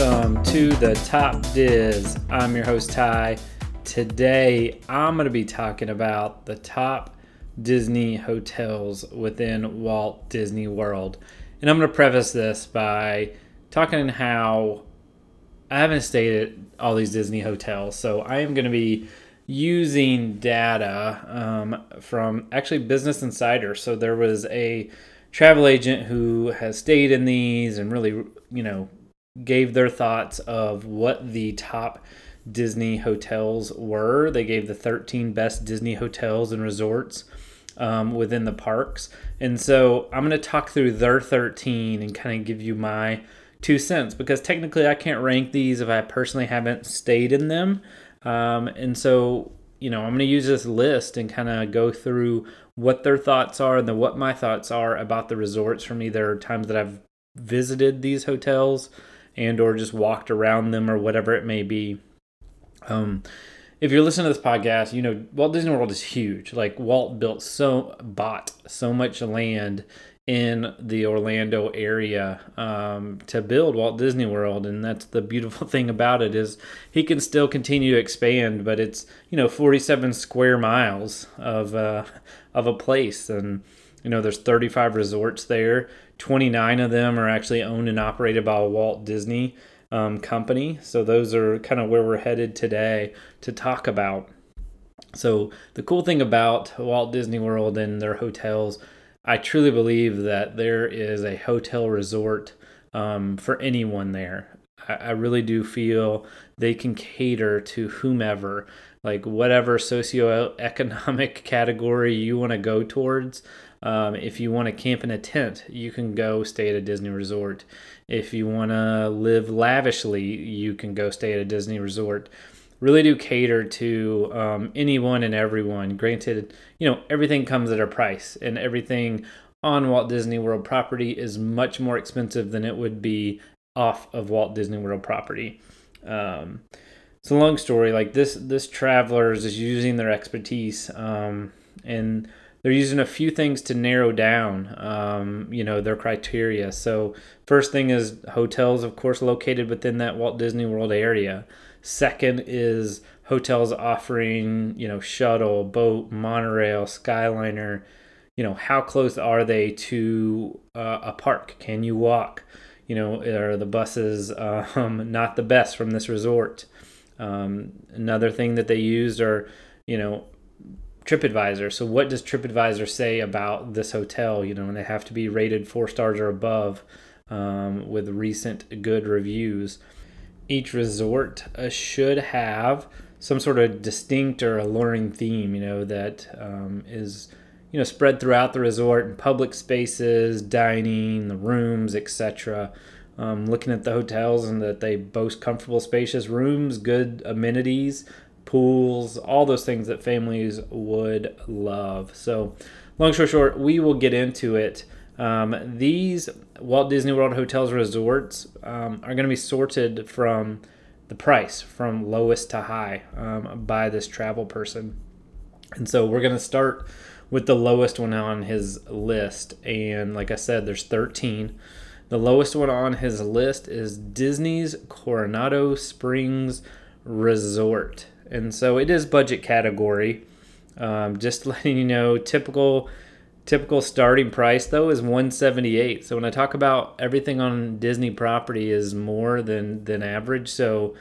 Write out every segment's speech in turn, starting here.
Welcome to the Top Diz. I'm your host, Ty. Today, I'm going to be talking about the top Disney hotels within Walt Disney World. And I'm going to preface this by talking how I haven't stayed at all these Disney hotels. So I am going to be using data um, from actually Business Insider. So there was a travel agent who has stayed in these and really, you know, gave their thoughts of what the top Disney hotels were. They gave the 13 best Disney hotels and resorts um, within the parks. And so I'm going to talk through their 13 and kind of give you my two cents because technically I can't rank these if I personally haven't stayed in them. Um, and so, you know, I'm going to use this list and kind of go through what their thoughts are and then what my thoughts are about the resorts from either times that I've visited these hotels and or just walked around them or whatever it may be. Um, if you're listening to this podcast, you know Walt Disney World is huge. Like Walt built so bought so much land in the Orlando area um, to build Walt Disney World, and that's the beautiful thing about it is he can still continue to expand, but it's you know 47 square miles of uh, of a place, and you know there's 35 resorts there. 29 of them are actually owned and operated by Walt Disney um, company. So those are kind of where we're headed today to talk about. So the cool thing about Walt Disney World and their hotels, I truly believe that there is a hotel resort um, for anyone there. I, I really do feel they can cater to whomever, like whatever socioeconomic category you want to go towards. Um, if you want to camp in a tent, you can go stay at a Disney resort. If you want to live lavishly, you can go stay at a Disney resort. Really do cater to um, anyone and everyone. Granted, you know, everything comes at a price, and everything on Walt Disney World property is much more expensive than it would be off of Walt Disney World property. Um, it's a long story. Like this, this travelers is using their expertise, um, and they're using a few things to narrow down, um, you know, their criteria. So first thing is hotels, of course, located within that Walt Disney World area. Second is hotels offering, you know, shuttle, boat, monorail, skyliner. You know, how close are they to uh, a park? Can you walk? You know, are the buses um, not the best from this resort? Um, another thing that they used are, you know, TripAdvisor. So, what does TripAdvisor say about this hotel? You know, and they have to be rated four stars or above um, with recent good reviews. Each resort uh, should have some sort of distinct or alluring theme, you know, that um, is, you know, spread throughout the resort in public spaces, dining, the rooms, etc. Um, looking at the hotels and that they boast comfortable, spacious rooms, good amenities, pools, all those things that families would love. So, long story short, we will get into it. Um, these Walt Disney World hotels resorts um, are going to be sorted from the price from lowest to high um, by this travel person. And so we're going to start with the lowest one on his list. And like I said, there's 13. The lowest one on his list is Disney's Coronado Springs Resort and so it is budget category. Um, just letting you know, typical typical starting price though is 178. So when I talk about everything on Disney property is more than than average. So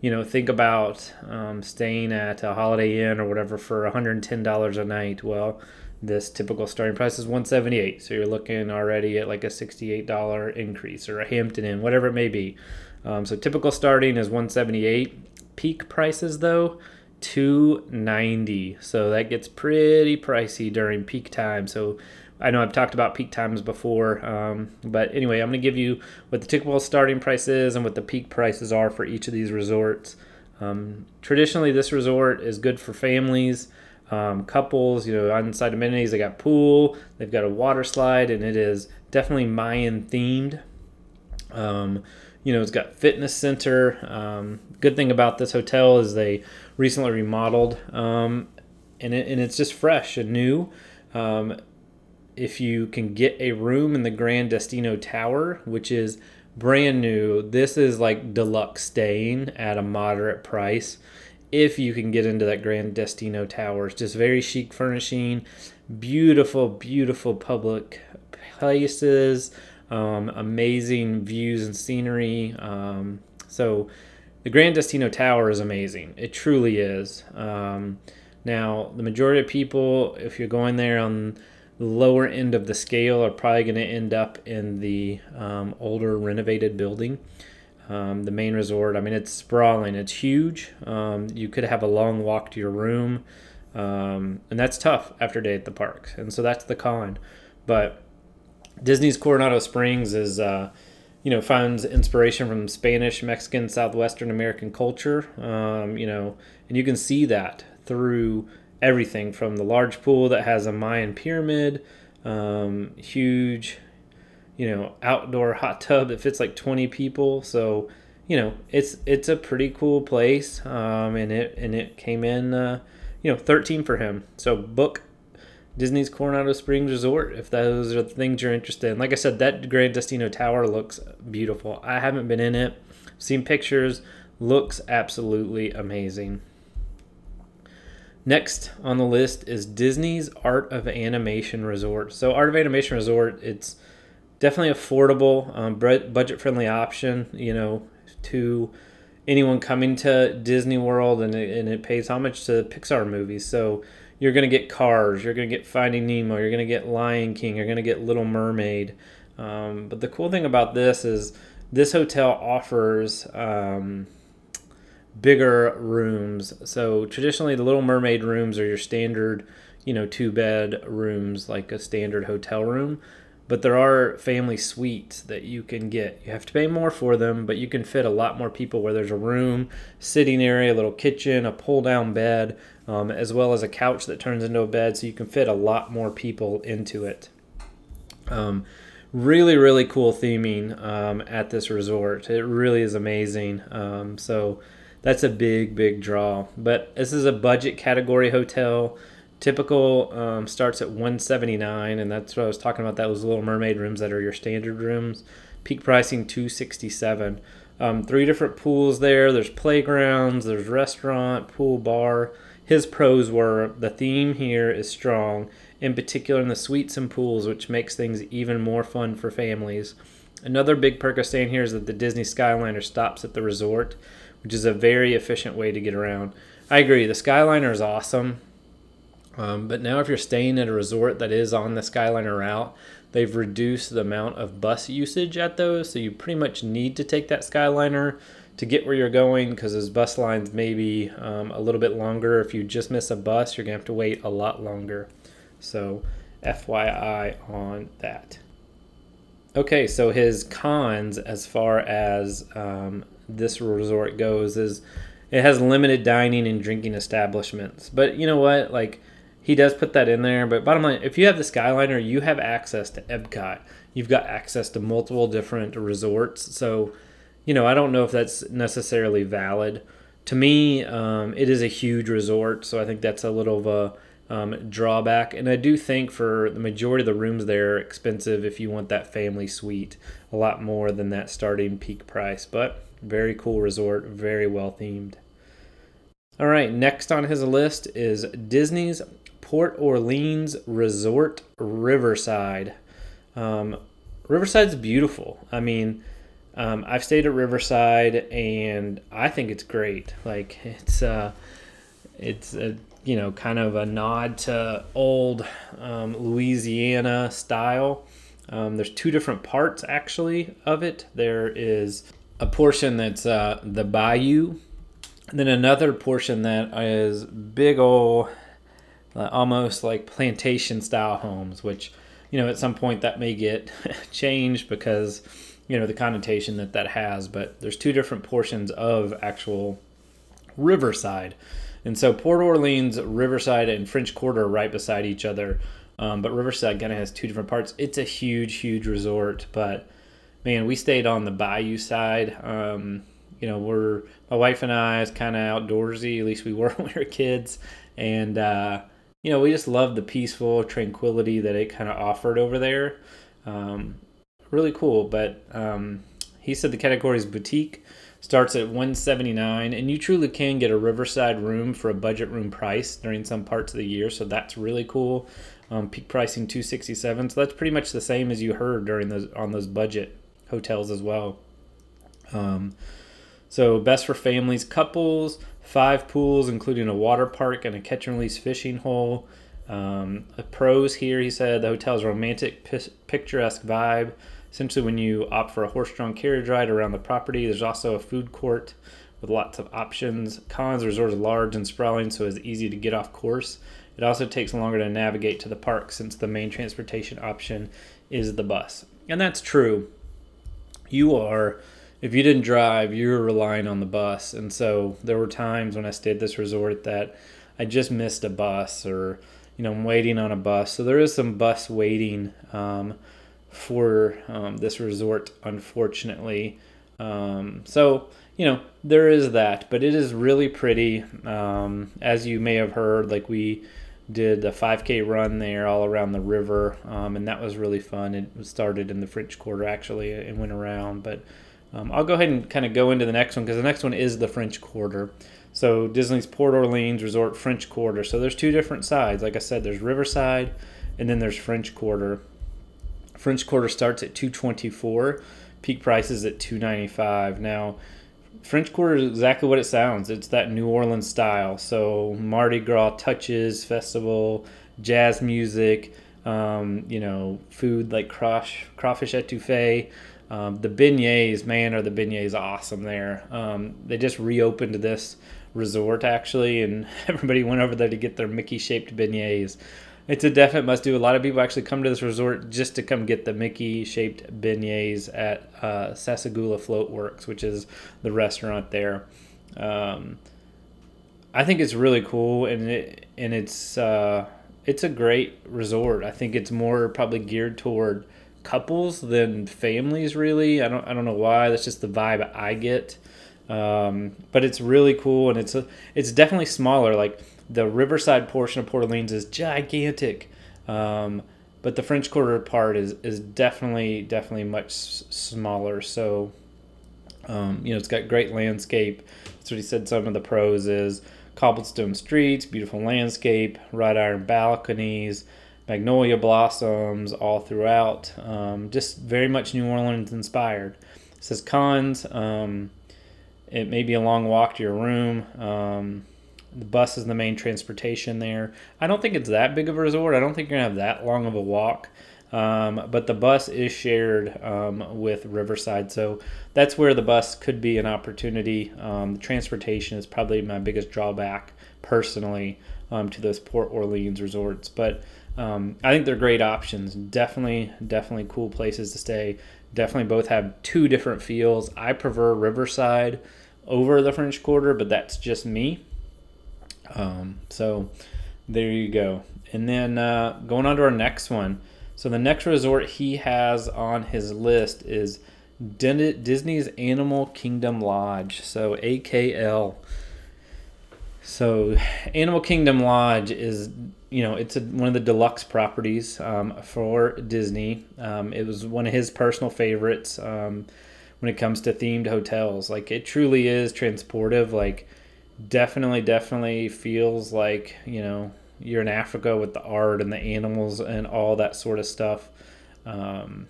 you know, think about um, staying at a Holiday Inn or whatever for $110 a night. Well, this typical starting price is 178 so you're looking already at like a $68 increase or a hampton inn whatever it may be um, so typical starting is 178 Peak prices though, 290. So that gets pretty pricey during peak time. So I know I've talked about peak times before, um, but anyway, I'm going to give you what the typical starting price is and what the peak prices are for each of these resorts. Um, traditionally, this resort is good for families, um, couples. You know, inside amenities, they got pool, they've got a water slide, and it is definitely Mayan themed. You know, it's got fitness center. Um, good thing about this hotel is they recently remodeled, um, and it, and it's just fresh and new. Um, if you can get a room in the Grand Destino Tower, which is brand new. This is like deluxe staying at a moderate price if you can get into that Grand Destino Tower, it's Just very chic furnishing, beautiful, beautiful public places, um, amazing views and scenery. Um, so the Grand Destino Tower is amazing. It truly is. Um, now, the majority of people, if you're going there on the lower end of the scale, are probably going to end up in the um, older renovated building. Um, the main resort, I mean, it's sprawling, it's huge. Um, you could have a long walk to your room, and that's tough after a day at the park. And so that's the con. But Disney's Coronado Springs is, uh, you know, finds inspiration from Spanish, Mexican, Southwestern American culture. Um, you know, and you can see that through everything from the large pool that has a Mayan pyramid, um, huge, you know, outdoor hot tub that fits like 20 people. So, you know, it's it's a pretty cool place, um, and it and it came in, uh, you know, 13 for him. So book Disney's Coronado Springs Resort if those are the things you're interested in. Like I said, that Grand Destino Tower looks beautiful. I haven't been in it, seen pictures, looks absolutely amazing. Next on the list is Disney's Art of Animation Resort. So, Art of Animation Resort, it's definitely affordable, um, budget friendly option, you know, to anyone coming to Disney World, and it, and it pays homage to Pixar movies. So, you're going to get Cars, you're going to get Finding Nemo, you're going to get Lion King, you're going to get Little Mermaid. Um, but the cool thing about this is this hotel offers. Um, bigger rooms. So traditionally, the Little Mermaid rooms are your standard, you know, two bed rooms like a standard hotel room. But there are family suites that you can get. You have to pay more for them, but you can fit a lot more people where there's a room, sitting area, a little kitchen, a pull down bed, um, as well as a couch that turns into a bed. So you can fit a lot more people into it. Um, really, really cool theming um, at this resort. It really is amazing. Um, so, that's a big, big draw. But this is a budget category hotel. Typical um, starts at 179, and that's what I was talking about. Those Little Mermaid rooms that are your standard rooms. Peak pricing 267. Um, three different pools there. There's playgrounds. There's restaurant, pool, bar. His pros were the theme here is strong, in particular in the suites and pools, which makes things even more fun for families. Another big perk of staying here is that the Disney Skyliner stops at the resort which is a very efficient way to get around. I agree. The Skyliner is awesome. Um, but now, if you're staying at a resort that is on the Skyliner route, they've reduced the amount of bus usage at those. So you pretty much need to take that Skyliner to get where you're going because those bus lines may be um, a little bit longer. If you just miss a bus, you're going to have to wait a lot longer. So, FYI on that. Okay, so his cons as far as um, this resort goes is it has limited dining and drinking establishments. But you know what? Like he does put that in there. But bottom line, if you have the Skyliner, you have access to Epcot. You've got access to multiple different resorts. So, you know, I don't know if that's necessarily valid. To me, um, it is a huge resort, so I think that's a little of a um, drawback. And I do think for the majority of the rooms there, expensive if you want that family suite, a lot more than that starting peak price. But very cool resort, very well themed. All right, next on his list is Disney's Port Orleans Resort Riverside. Um, Riverside's beautiful. I mean, um, I've stayed at Riverside and I think it's great. Like it's uh, it's a you know kind of a nod to old um, Louisiana style. Um, there's two different parts actually of it. There is a portion that's uh, the bayou, and then another portion that is big old, uh, almost like plantation style homes, which you know at some point that may get changed because you know the connotation that that has. But there's two different portions of actual Riverside, and so Port Orleans, Riverside, and French Quarter are right beside each other. Um, but Riverside kind of has two different parts. It's a huge, huge resort, but man, we stayed on the bayou side. Um, you know, we're my wife and I is kind of outdoorsy. At least we were when we were kids, and uh, you know, we just loved the peaceful tranquility that it kind of offered over there. Um, really cool, but um, he said the category is boutique, starts at 179 and you truly can get a riverside room for a budget room price during some parts of the year so that's really cool. Um, peak pricing 267 so that's pretty much the same as you heard during those on those budget hotels as well. Um, so best for families couples five pools including a water park and a catch and release fishing hole. Um, a pros here he said the hotel's romantic picturesque vibe essentially when you opt for a horse-drawn carriage ride around the property there's also a food court with lots of options. Cons resort is large and sprawling so it's easy to get off course. It also takes longer to navigate to the park since the main transportation option is the bus. And that's true. You are if you didn't drive you're relying on the bus. And so there were times when i stayed at this resort that i just missed a bus or you know i'm waiting on a bus. So there is some bus waiting um, for um, this resort, unfortunately. Um, so, you know, there is that, but it is really pretty. Um, as you may have heard, like we did a 5K run there all around the river, um, and that was really fun. It started in the French Quarter actually and went around, but um, I'll go ahead and kind of go into the next one because the next one is the French Quarter. So Disney's Port Orleans Resort French Quarter. So there's two different sides. Like I said, there's Riverside, and then there's French Quarter. French Quarter starts at 224. Peak prices at 295. Now, French Quarter is exactly what it sounds. It's that New Orleans style. So Mardi Gras touches, festival, jazz music, um, you know, food like crawfish, crawfish etouffee. Um, the beignets, man, are the beignets awesome there. Um, they just reopened this resort actually, and everybody went over there to get their Mickey shaped beignets. It's a definite must do. A lot of people actually come to this resort just to come get the Mickey shaped beignets at uh, Sassagoula Float Works, which is the restaurant there. Um, I think it's really cool, and it and it's uh, it's a great resort. I think it's more probably geared toward couples than families. Really, I don't I don't know why. That's just the vibe I get. Um, but it's really cool, and it's a, it's definitely smaller. Like the Riverside portion of Port Orleans is gigantic, um, but the French Quarter part is is definitely definitely much smaller. So, um, you know, it's got great landscape. That's what he said. Some of the pros is cobblestone streets, beautiful landscape, wrought iron balconies, magnolia blossoms all throughout. Um, just very much New Orleans inspired. It says cons. Um, it may be a long walk to your room. The bus is the main transportation there. I don't think it's that big of a resort. I don't think you're gonna have that long of a walk. Um, but the bus is shared um, with Riverside, so that's where the bus could be an opportunity. Um, transportation is probably my biggest drawback personally um, to those Port Orleans resorts, but um, I think they're great options. Definitely, definitely cool places to stay. Definitely both have two different feels. I prefer Riverside over the French Quarter, but that's just me. Um, so there you go. And then uh, going on to our next one. So the next resort he has on his list is Disney's Animal Kingdom Lodge. So AKL. So Animal Kingdom Lodge is, you know, it's a, one of the deluxe properties um, for Disney. Um, it was one of his personal favorites um, when it comes to themed hotels. Like it truly is transportive. Like definitely, definitely feels like, you know, you're in Africa with the art and the animals and all that sort of stuff. Um,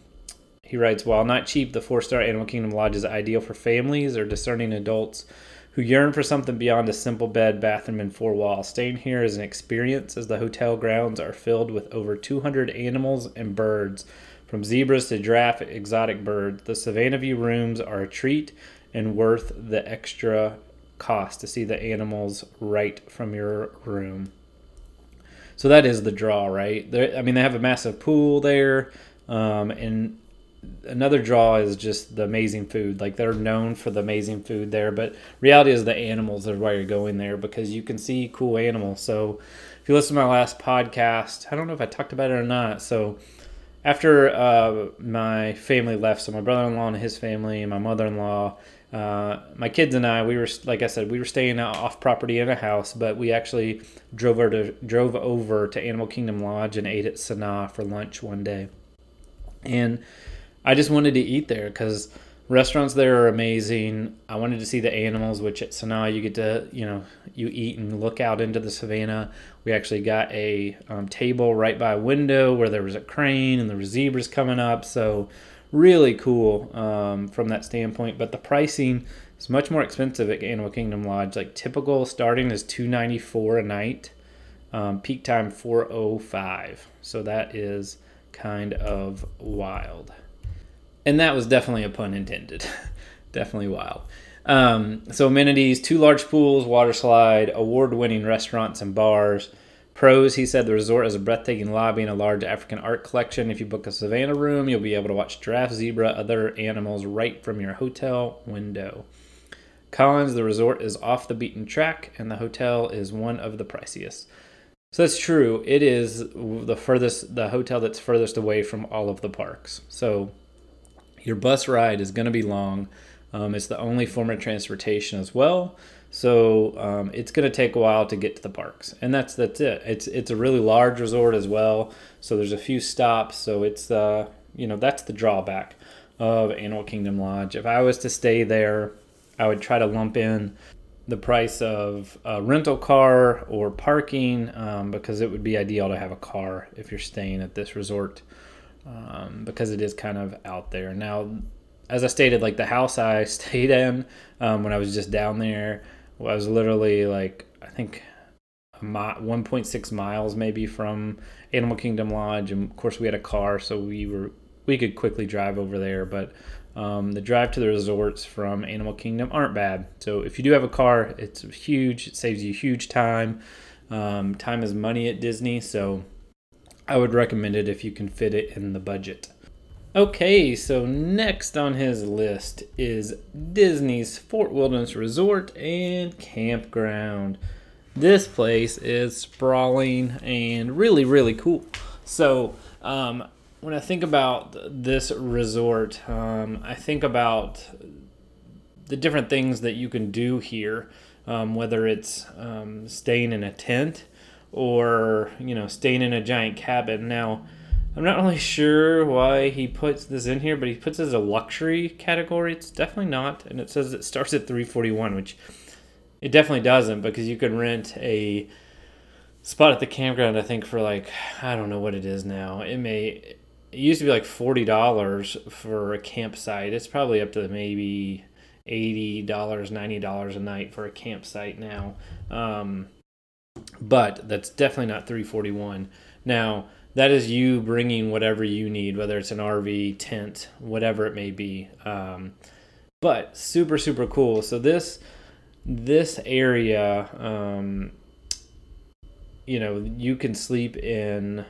he writes, while not cheap, the four star Animal Kingdom Lodge is ideal for families or discerning adults who yearn for something beyond a simple bed, bathroom, and four walls. Staying here is an experience as the hotel grounds are filled with over 200 animals and birds, from zebras to giraffe exotic birds. The Savannah View rooms are a treat and worth the extra cost to see the animals right from your room. So that is the draw, right? There, I mean, they have a massive pool there, um, and another draw is just the amazing food. Like they're known for the amazing food there, but reality is the animals are why you're going there because you can see cool animals. So if you listen to my last podcast, I don't know if I talked about it or not. So after uh, my family left, so my brother-in-law and his family, and my mother-in-law uh, my kids and I, we were like I said, we were staying off property in a house, but we actually drove over to drove over to Animal Kingdom Lodge and ate at Sanaa for lunch one day, and I just wanted to eat there because Restaurants there are amazing. I wanted to see the animals, which at Sanaa you get to, you know, you eat and look out into the savannah. We actually got a um, table right by a window where there was a crane and there were zebras coming up. So really cool um, from that standpoint. But the pricing is much more expensive at Animal Kingdom Lodge. Like typical starting is two ninety four a night. Um, peak time 405. So that is kind of wild and that was definitely a pun intended. definitely wild. Um, so amenities: two large pools, water slide, award-winning restaurants and bars. Pros: He said the resort has a breathtaking lobby and a large African art collection. If you book a Savannah room, you'll be able to watch giraffe, zebra, other animals right from your hotel window. Collins, The resort is off the beaten track, and the hotel is one of the priciest. So that's true. It is the furthest, the hotel that's furthest away from all of the parks. So your bus ride is going to be long. Um, it's the only form of transportation as well, so um, it's going to take a while to get to the parks, and that's that's it. It's it's a really large resort as well, so there's a few stops. So it's uh, you know that's the drawback of Animal Kingdom Lodge. If I was to stay there, I would try to lump in the price of a rental car or parking um, because it would be ideal to have a car if you're staying at this resort um, because it is kind of out there. Now, as I stated, like the house I stayed in um, when I was just down there was literally like, I think, mi- 1.6 miles maybe from Animal Kingdom Lodge. And of course, we had a car, so we were we could quickly drive over there. But um, the drive to the resorts from Animal Kingdom aren't bad. So if you do have a car, it's huge. It saves you huge time. Um, time is money at Disney, so I would recommend it if you can fit it in the budget. Okay, so next on his list is Disney's Fort Wilderness Resort and Campground. This place is sprawling and really, really cool. So, um, when I think about this resort, um, I think about the different things that you can do here, um, whether it's um, staying in a tent or you know staying in a giant cabin. Now, I'm not really sure why he puts this in here, but he puts it as a luxury category. It's definitely not, and it says it starts at 341, which it definitely doesn't because you can rent a spot at the campground. I think for like I don't know what it is now. It may it used to be like forty dollars for a campsite. It's probably up to maybe eighty dollars, ninety dollars a night for a campsite now. Um, but that's definitely not 341. Now, that is you bringing whatever you need, whether it's an RV, tent, whatever it may be. Um, but super, super cool. So this this area, um, you know, you can sleep in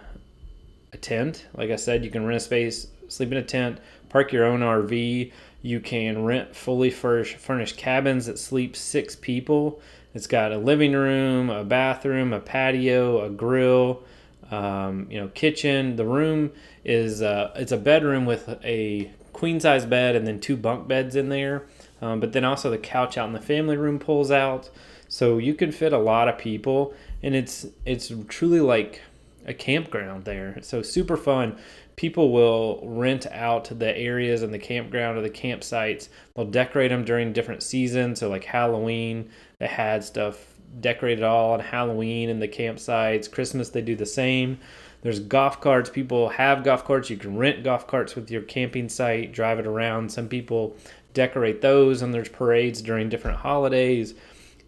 a tent. Like I said, you can rent a space, sleep in a tent, park your own RV. You can rent fully furnished, furnished cabins that sleep six people. It's got a living room, a bathroom, a patio, a grill, um, you know, kitchen. The room is uh, it's a bedroom with a queen size bed and then two bunk beds in there. Um, but then also the couch out in the family room pulls out, so you can fit a lot of people, and it's it's truly like a campground there. So super fun. People will rent out the areas and the campground or the campsites. They'll decorate them during different seasons. So like Halloween, they had stuff decorated all on Halloween in the campsites. Christmas, they do the same. There's golf carts. People have golf carts. You can rent golf carts with your camping site, drive it around. Some people decorate those, and there's parades during different holidays.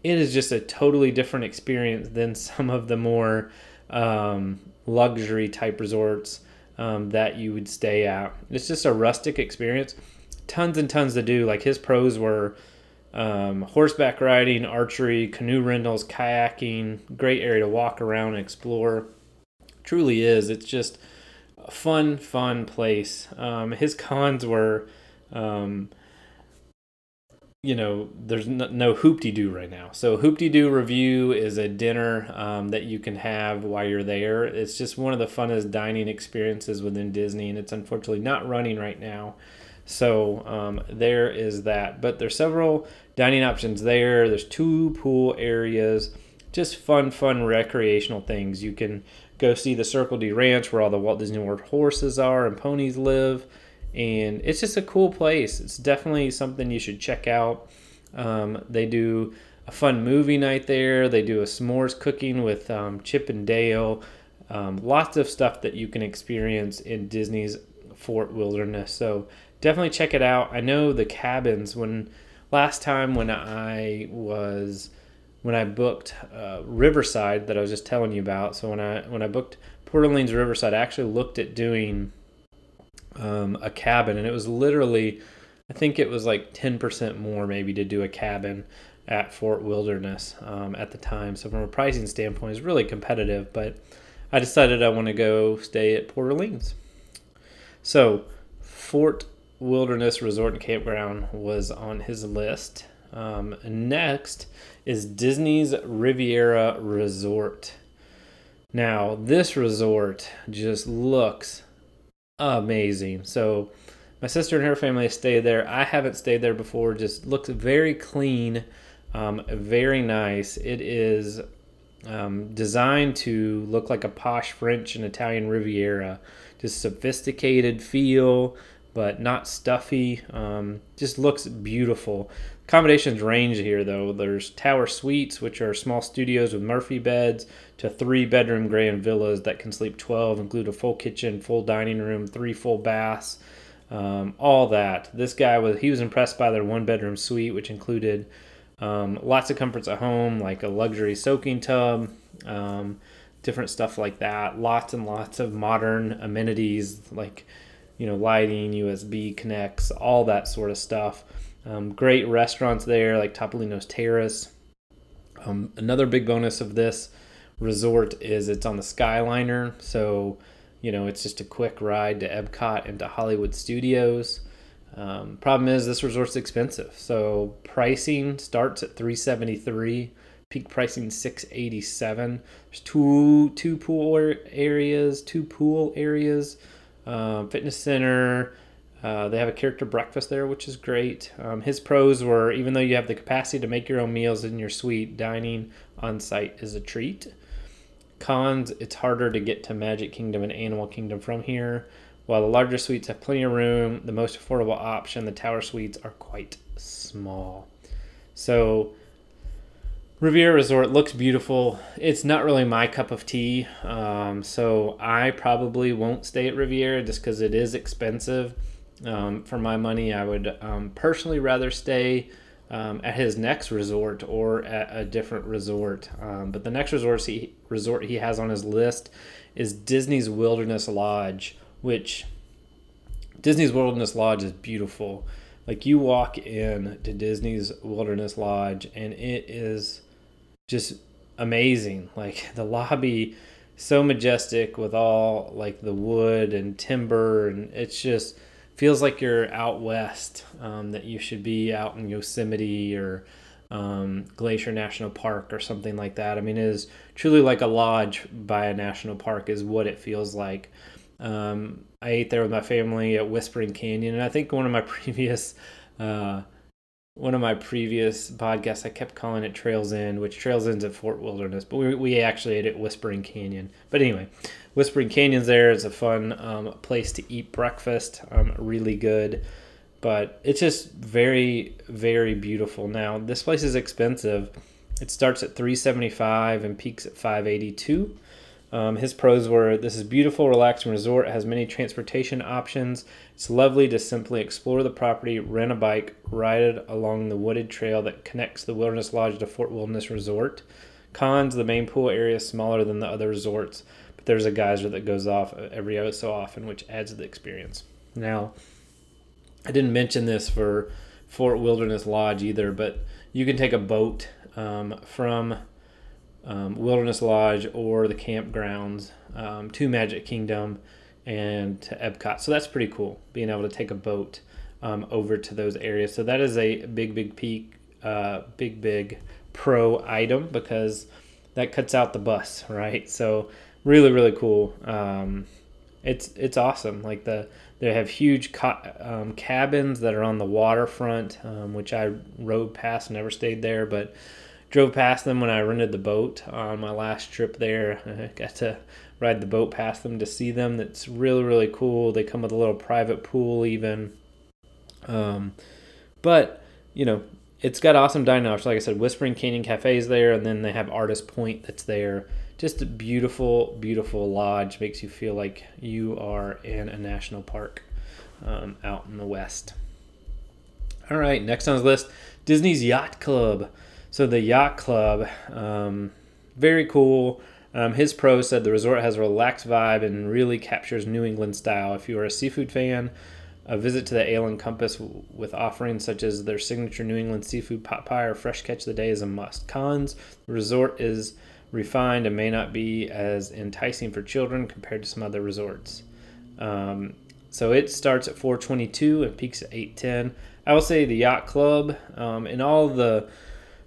It is just a totally different experience than some of the more um, luxury type resorts um, that you would stay at. It's just a rustic experience. Tons and tons to do. Like his pros were um, horseback riding, archery, canoe rentals, kayaking. Great area to walk around and explore. Truly is. It's just a fun, fun place. Um, his cons were, um, you know, there's no, no Hoop-Dee-Doo right now. So Hoop-Dee-Doo Revue is a dinner um, that you can have while you're there. It's just one of the funnest dining experiences within Disney, and it's unfortunately not running right now. So um, there is that. But there's several dining options there. There's two pool areas. Just fun, fun recreational things. You can go see the Circle D Ranch where all the Walt Disney World horses are and ponies live. and it's just a cool place. It's definitely something you should check out. Um, they do a fun movie night there. They do a s'mores cooking with um, Chip and Dale. Um, lots of stuff that you can experience in Disney's Fort Wilderness. So definitely check it out. I know the cabins when last time when I was when I booked uh, Riverside that I was just telling you about. So when I when I booked Port Orleans Riverside, I actually looked at doing um, a cabin, and it was literally, I think it was like ten percent more maybe to do a cabin at Fort Wilderness um, at the time. So from a pricing standpoint, it's really competitive. But I decided I want to go stay at Port Orleans. So Fort Wilderness Resort and Campground was on his list. Um, next is Disney's Riviera Resort. Now, this resort just looks amazing. So, my sister and her family stayed there. I haven't stayed there before. Just looks very clean, um, very nice. It is um, designed to look like a posh French and Italian Riviera. Just sophisticated feel, but not stuffy. Um, just looks beautiful. Accommodations range here though. There's tower suites, which are small studios with Murphy beds, to three bedroom grand villas that can sleep 12, include a full kitchen, full dining room, three full baths, um, all that. This guy was he was impressed by their one bedroom suite, which included um, lots of comforts at home, like a luxury soaking tub, um, different stuff like that. Lots and lots of modern amenities like you know lighting, USB connects, all that sort of stuff. Um, great restaurants there, like Topolino's Terrace. Um, another big bonus of this resort is it's on the Skyliner, so you know it's just a quick ride to Epcot and to Hollywood Studios. Um, problem is this resort's expensive, so pricing starts at 373 peak pricing 687 there's two two pool areas two pool areas uh, fitness center uh, they have a character breakfast there, which is great. Um, his pros were even though you have the capacity to make your own meals in your suite, dining on site is a treat. Cons, it's harder to get to Magic Kingdom and Animal Kingdom from here. While the larger suites have plenty of room, the most affordable option, the tower suites, are quite small. So, Riviera Resort looks beautiful. It's not really my cup of tea. Um, so, I probably won't stay at Riviera just because it is expensive um, for my money, I would um, personally rather stay um, at his next resort or at a different resort. Um, but the next resort he, resort he has on his list is Disney's Wilderness Lodge, which Disney's Wilderness Lodge is beautiful. Like you walk in to Disney's Wilderness Lodge and it is just amazing. Like the lobby so majestic with all like the wood and timber and it's just feels like you're out west, um, that you should be out in Yosemite or um, Glacier National Park or something like that. I mean, it is truly like a lodge by a national park, is what it feels like. Um, I ate there with my family at Whispering Canyon, and I think one of my previous uh, one of my previous podcasts, I kept calling it Trails End, which Trails End's at Fort Wilderness, but we, we actually ate at Whispering Canyon. But anyway, Whispering Canyon's there is a fun um, place to eat breakfast, um, really good. But it's just very, very beautiful. Now, this place is expensive. It starts at 375 and peaks at 582. Um, his pros were this is beautiful, relaxing resort. Has many transportation options. It's lovely to simply explore the property, rent a bike, ride it along the wooded trail that connects the Wilderness Lodge to Fort Wilderness Resort. Cons the main pool area is smaller than the other resorts, but there's a geyser that goes off every so often, which adds to the experience. Now, I didn't mention this for Fort Wilderness Lodge either, but you can take a boat um, from um, Wilderness Lodge or the campgrounds um, to Magic Kingdom and to Epcot. So that's pretty cool, being able to take a boat um, over to those areas. So that is a big, big peak, uh, big, big pro item because that cuts out the bus, right? So really, really cool. Um, it's it's awesome. Like the they have huge um, cabins that are on the waterfront, um, which I rode past, never stayed there, but drove past them when I rented the boat on my last trip there. I got to ride the boat past them to see them. That's really really cool. They come with a little private pool even. Um, but you know, it's got awesome dining options. Like I said, Whispering Canyon Cafe is there, and then they have Artist Point that's there. Just a beautiful, beautiful lodge. Makes you feel like you are in a national park um, out in the west. All right, next on the list, Disney's Yacht Club. So the Yacht Club, um, very cool. Um, his pro said the resort has a relaxed vibe and really captures New England style. If you are a seafood fan, a visit to the Ale and Compass with offerings such as their signature New England seafood pot pie or fresh catch of the day is a must. Cons: the resort is refined and may not be as enticing for children compared to some other resorts. Um, so it starts at 422 and peaks at 810. I will say the yacht club um, and all the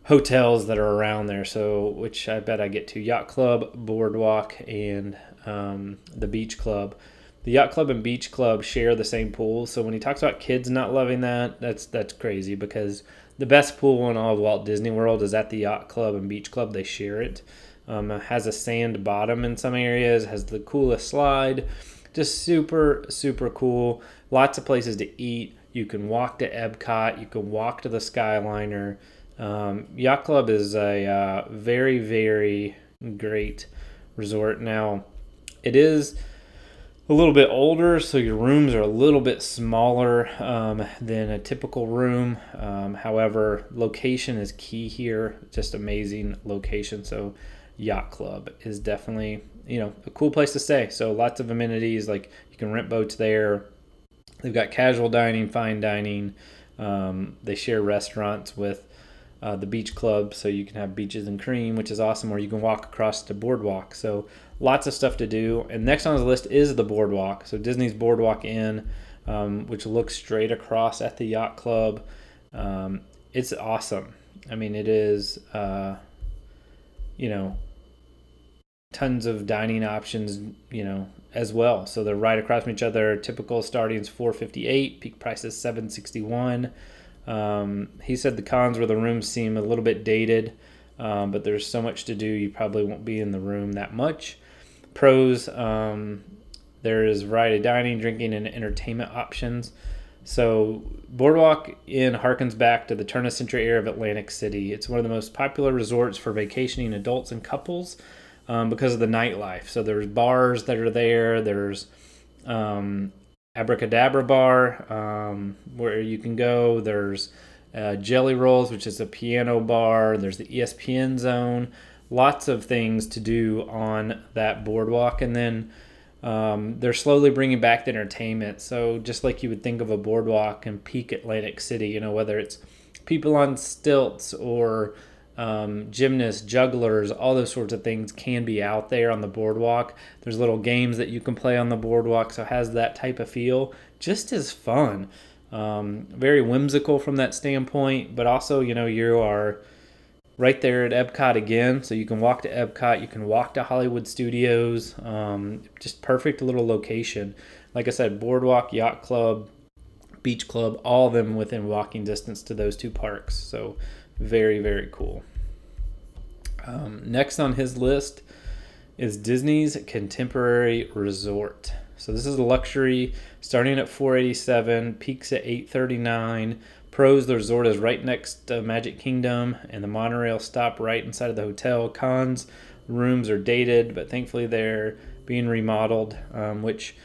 hotels that are around there. So which I bet I get to yacht club, boardwalk, and um, the beach club the yacht club and beach club share the same pool. So when he talks about kids not loving that, that's that's crazy because the best pool in all of Walt Disney World is at the yacht club and beach club. They share it. Um, it has a sand bottom in some areas. Has the coolest slide. Just super super cool. Lots of places to eat. You can walk to Epcot. You can walk to the Skyliner. Um, yacht Club is a uh, very very great resort. Now, it is a little bit older, so your rooms are a little bit smaller um, than a typical room. Um, however, location is key here. Just amazing location. So, Yacht Club is definitely you know a cool place to stay. So lots of amenities like you can rent boats there. They've got casual dining, fine dining. Um, they share restaurants with uh, the beach club, so you can have beaches and cream, which is awesome. Or you can walk across the boardwalk. So lots of stuff to do. And next on the list is the boardwalk. So Disney's Boardwalk Inn, um, which looks straight across at the yacht club. Um, it's awesome. I mean, it is, uh, you know, tons of dining options, you know, as well. So they're right across from each other. Typical starting is 458, peak price is 761. Um, he said the cons where the rooms seem a little bit dated, um, but there's so much to do, you probably won't be in the room that much. Pros, um, there is variety of dining, drinking, and entertainment options. So, Boardwalk Inn harkens back to the turn of century era of Atlantic City. It's one of the most popular resorts for vacationing adults and couples um, because of the nightlife. So, there's bars that are there, there's um, Abracadabra Bar um, where you can go, there's uh, Jelly Rolls, which is a piano bar, there's the ESPN Zone lots of things to do on that boardwalk. And then um, they're slowly bringing back the entertainment. So just like you would think of a boardwalk in peak Atlantic City, you know, whether it's people on stilts or um, gymnasts, jugglers, all those sorts of things can be out there on the boardwalk. There's little games that you can play on the boardwalk, so has that type of feel. Just as fun. Um, very whimsical from that standpoint, but also, you know, you are right there at Epcot again. So you can walk to Epcot, you can walk to Hollywood Studios. Um, just perfect little location. Like I said, Boardwalk, Yacht Club, Beach Club, all of them within walking distance to those two parks. So very, very cool. Um, next on his list is Disney's Contemporary Resort. So this is a luxury starting at 487, peaks at 839. Pros, the resort is right next to Magic Kingdom, and the monorail stop right inside of the hotel. Cons, rooms are dated, but thankfully they're being remodeled, um, which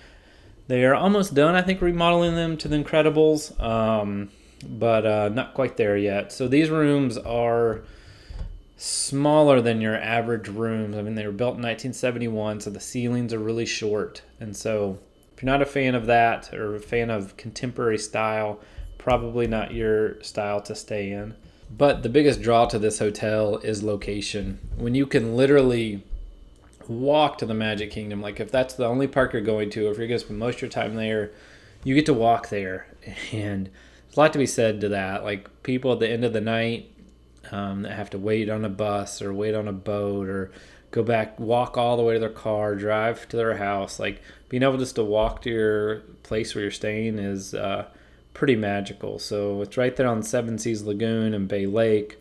they are almost done, I think, remodeling them to the Incredibles, um, but uh, not quite there yet. So these rooms are smaller than your average rooms. I mean, they were built in 1971, so the ceilings are really short. And so if you're not a fan of that or a fan of contemporary style, probably not your style to stay in. But the biggest draw to this hotel is location. When you can literally walk to the Magic Kingdom, like if that's the only park you're going to, if you're going to spend most of your time there, you get to walk there. And there's a lot to be said to that. Like people at the end of the night um, that have to wait on a bus or wait on a boat or go back, walk all the way to their car, drive to their house. Like being able just to walk to your place where you're staying is uh, pretty magical. So it's right there on Seven Seas Lagoon and Bay Lake.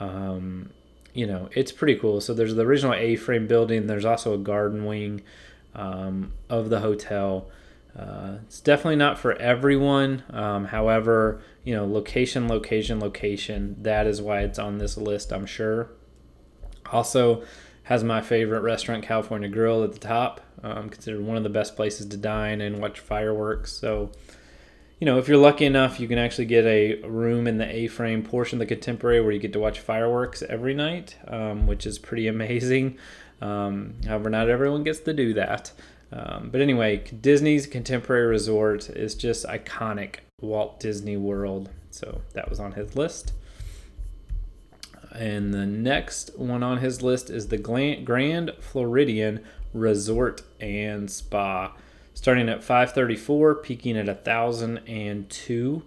Um, you know, it's pretty cool. So there's the original A-frame building. There's also a garden wing um, of the hotel. Uh, it's definitely not for everyone. Um, however, you know, location, location, location. That is why it's on this list, I'm sure. Also, has my favorite restaurant, California Grill, at the top. Um, considered one of the best places to dine and watch fireworks. So, you know, if you're lucky enough, you can actually get a room in the A-frame portion of the Contemporary where you get to watch fireworks every night, um, which is pretty amazing. Um, however, not everyone gets to do that. Um, but anyway, Disney's Contemporary Resort is just iconic Walt Disney World. So that was on his list. And the next one on his list is the Grand Floridian Resort and Spa starting at 534, peaking at 1,002.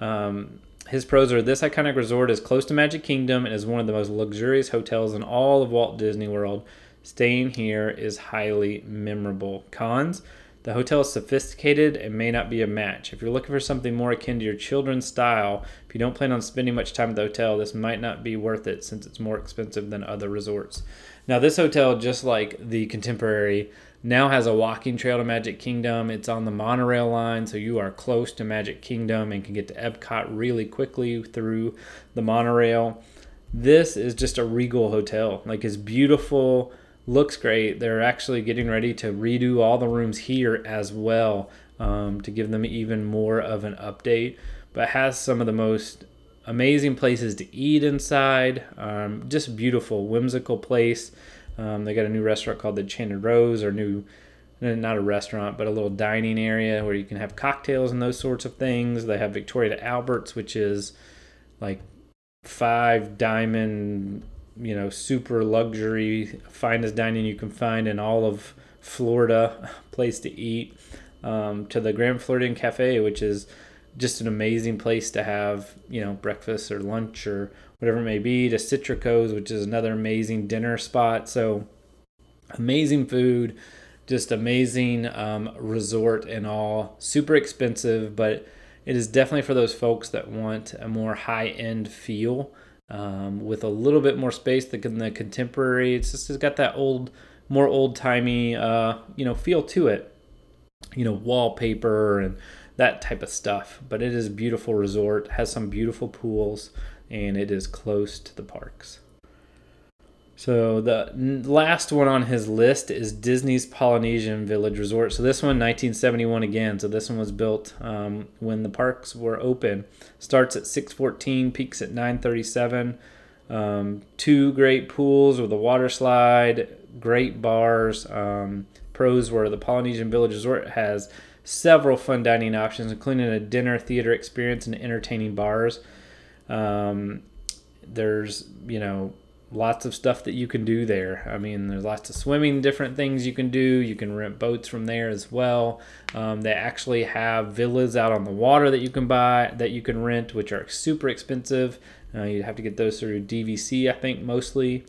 Um, his pros are this iconic resort is close to Magic Kingdom and is one of the most luxurious hotels in all of Walt Disney World. Staying here is highly memorable. Cons the hotel is sophisticated and may not be a match. If you're looking for something more akin to your children's style, if you don't plan on spending much time at the hotel, this might not be worth it since it's more expensive than other resorts. Now, this hotel, just like the Contemporary, now has a walking trail to Magic Kingdom. It's on the monorail line, so you are close to Magic Kingdom and can get to Epcot really quickly through the monorail. This is just a regal hotel. Like it's beautiful, looks great. They're actually getting ready to redo all the rooms here as well um, to give them even more of an update. But has some of the most amazing places to eat inside. Um, just beautiful, whimsical place. Um, they got a new restaurant called the Enchanted Rose, or new, not a restaurant, but a little dining area where you can have cocktails and those sorts of things. They have Victoria to Albert's, which is like five diamond, you know, super luxury, finest dining you can find in all of Florida, place to eat. Um, to the Grand Floridian Cafe, which is just an amazing place to have, you know, breakfast or lunch or whatever it may be, to Citrico's, which is another amazing dinner spot. So amazing food, just amazing um, resort and all. Super expensive, but it is definitely for those folks that want a more high end feel um, with a little bit more space than the contemporary. It's just it's got that old, more old timey, uh, you know, feel to it. You know, wallpaper and that type of stuff. But it is a beautiful resort. Has some beautiful pools and it is close to the parks. So the last one on his list is Disney's Polynesian Village Resort. So this one, 1971 again. So this one was built um, when the parks were open. Starts at 614, peaks at 937. Um, two great pools with a water slide, great bars. Um, pros where the Polynesian Village Resort has several fun dining options, including a dinner theater experience and entertaining bars. Um, there's, you know, lots of stuff that you can do there. I mean, there's lots of swimming, different things you can do. You can rent boats from there as well. Um, they actually have villas out on the water that you can buy, that you can rent, which are super expensive. Uh, you have to get those through DVC, I think, mostly.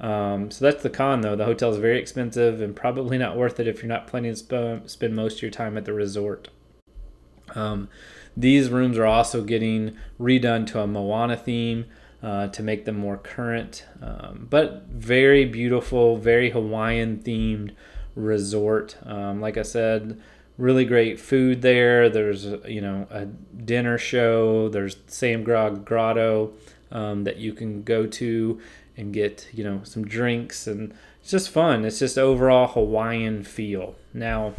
Um, so that's the con, though. The hotel is very expensive and probably not worth it if you're not planning to sp- spend most of your time at the resort. Um, these rooms are also getting redone to a Moana theme uh, to make them more current, um, but very beautiful, very Hawaiian themed resort. Um, like I said, really great food there. There's you know a dinner show. There's Sam Grog Grotto um, that you can go to and get you know some drinks and it's just fun. It's just overall Hawaiian feel. Now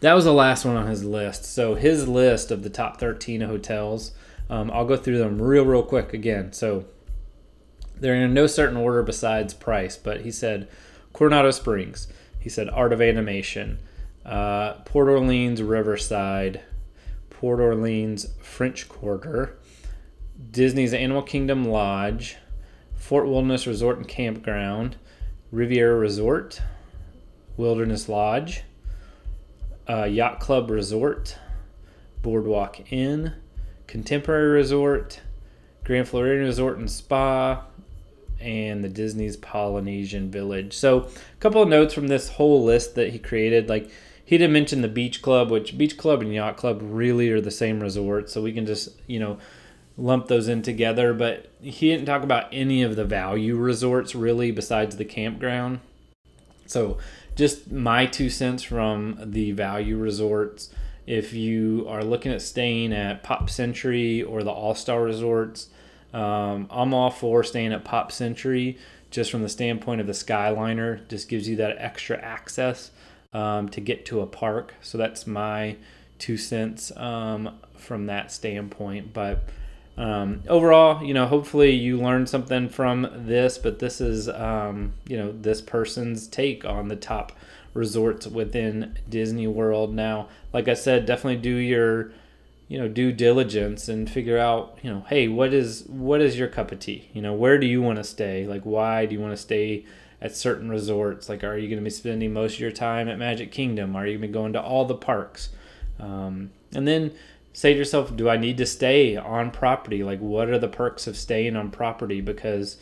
that was the last one on his list. So his list of the top 13 hotels, um, I'll go through them real, real quick again. So they're in no certain order besides price, but he said Coronado Springs. He said Art of Animation, uh, Port Orleans Riverside, Port Orleans French Quarter, Disney's Animal Kingdom Lodge, Fort Wilderness Resort and Campground, Riviera Resort, Wilderness Lodge, uh, Yacht Club Resort, Boardwalk Inn, Contemporary Resort, Grand Floridian Resort and Spa, and the Disney's Polynesian Village. So, a couple of notes from this whole list that he created. Like, he didn't mention the Beach Club, which Beach Club and Yacht Club really are the same resort. So, we can just, you know, lump those in together, but he didn't talk about any of the value resorts really besides the campground. So, just my two cents from the value resorts. If you are looking at staying at Pop Century or the All Star resorts, um, I'm all for staying at Pop Century just from the standpoint of the Skyliner. Just gives you that extra access um, to get to a park. So that's my two cents um, from that standpoint. But um, overall, you know, hopefully you learned something from this. But this is, um, you know, this person's take on the top resorts within Disney World. Now, like I said, definitely do your you know due diligence and figure out you know hey what is what is your cup of tea you know where do you want to stay like why do you want to stay at certain resorts like are you going to be spending most of your time at magic kingdom are you going to be going to all the parks um, and then say to yourself, do I need to stay on property? Like, what are the perks of staying on property? Because,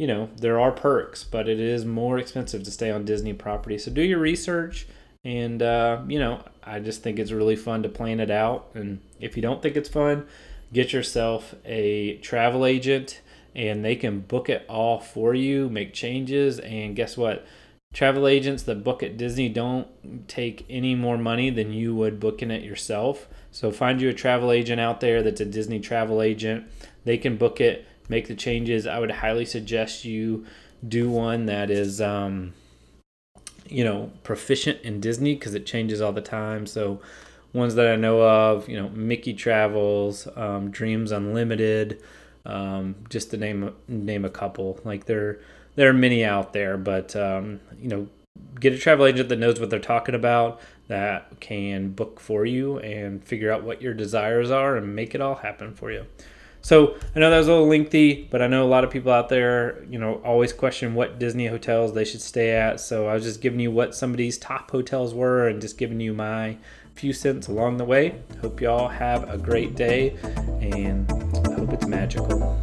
you know, there are perks, but it is more expensive to stay on Disney property. So do your research. And, uh, you know, I just think it's really fun to plan it out. And if you don't think it's fun, get yourself a travel agent and they can book it all for you, make changes. And guess what? travel agents that book at Disney don't take any more money than you would booking it yourself. So find you a travel agent out there that's a Disney travel agent. They can book it, make the changes. I would highly suggest you do one that is, um, you know, proficient in Disney because it changes all the time. So ones that I know of, you know, Mickey Travels, um, Dreams Unlimited, um, just to name name a couple. Like they're there are many out there, but um, you know, get a travel agent that knows what they're talking about, that can book for you and figure out what your desires are and make it all happen for you. So I know that was a little lengthy, but I know a lot of people out there, you know, always question what Disney hotels they should stay at. So I was just giving you what some of these top hotels were and just giving you my few cents along the way. Hope y'all have a great day and I hope it's magical.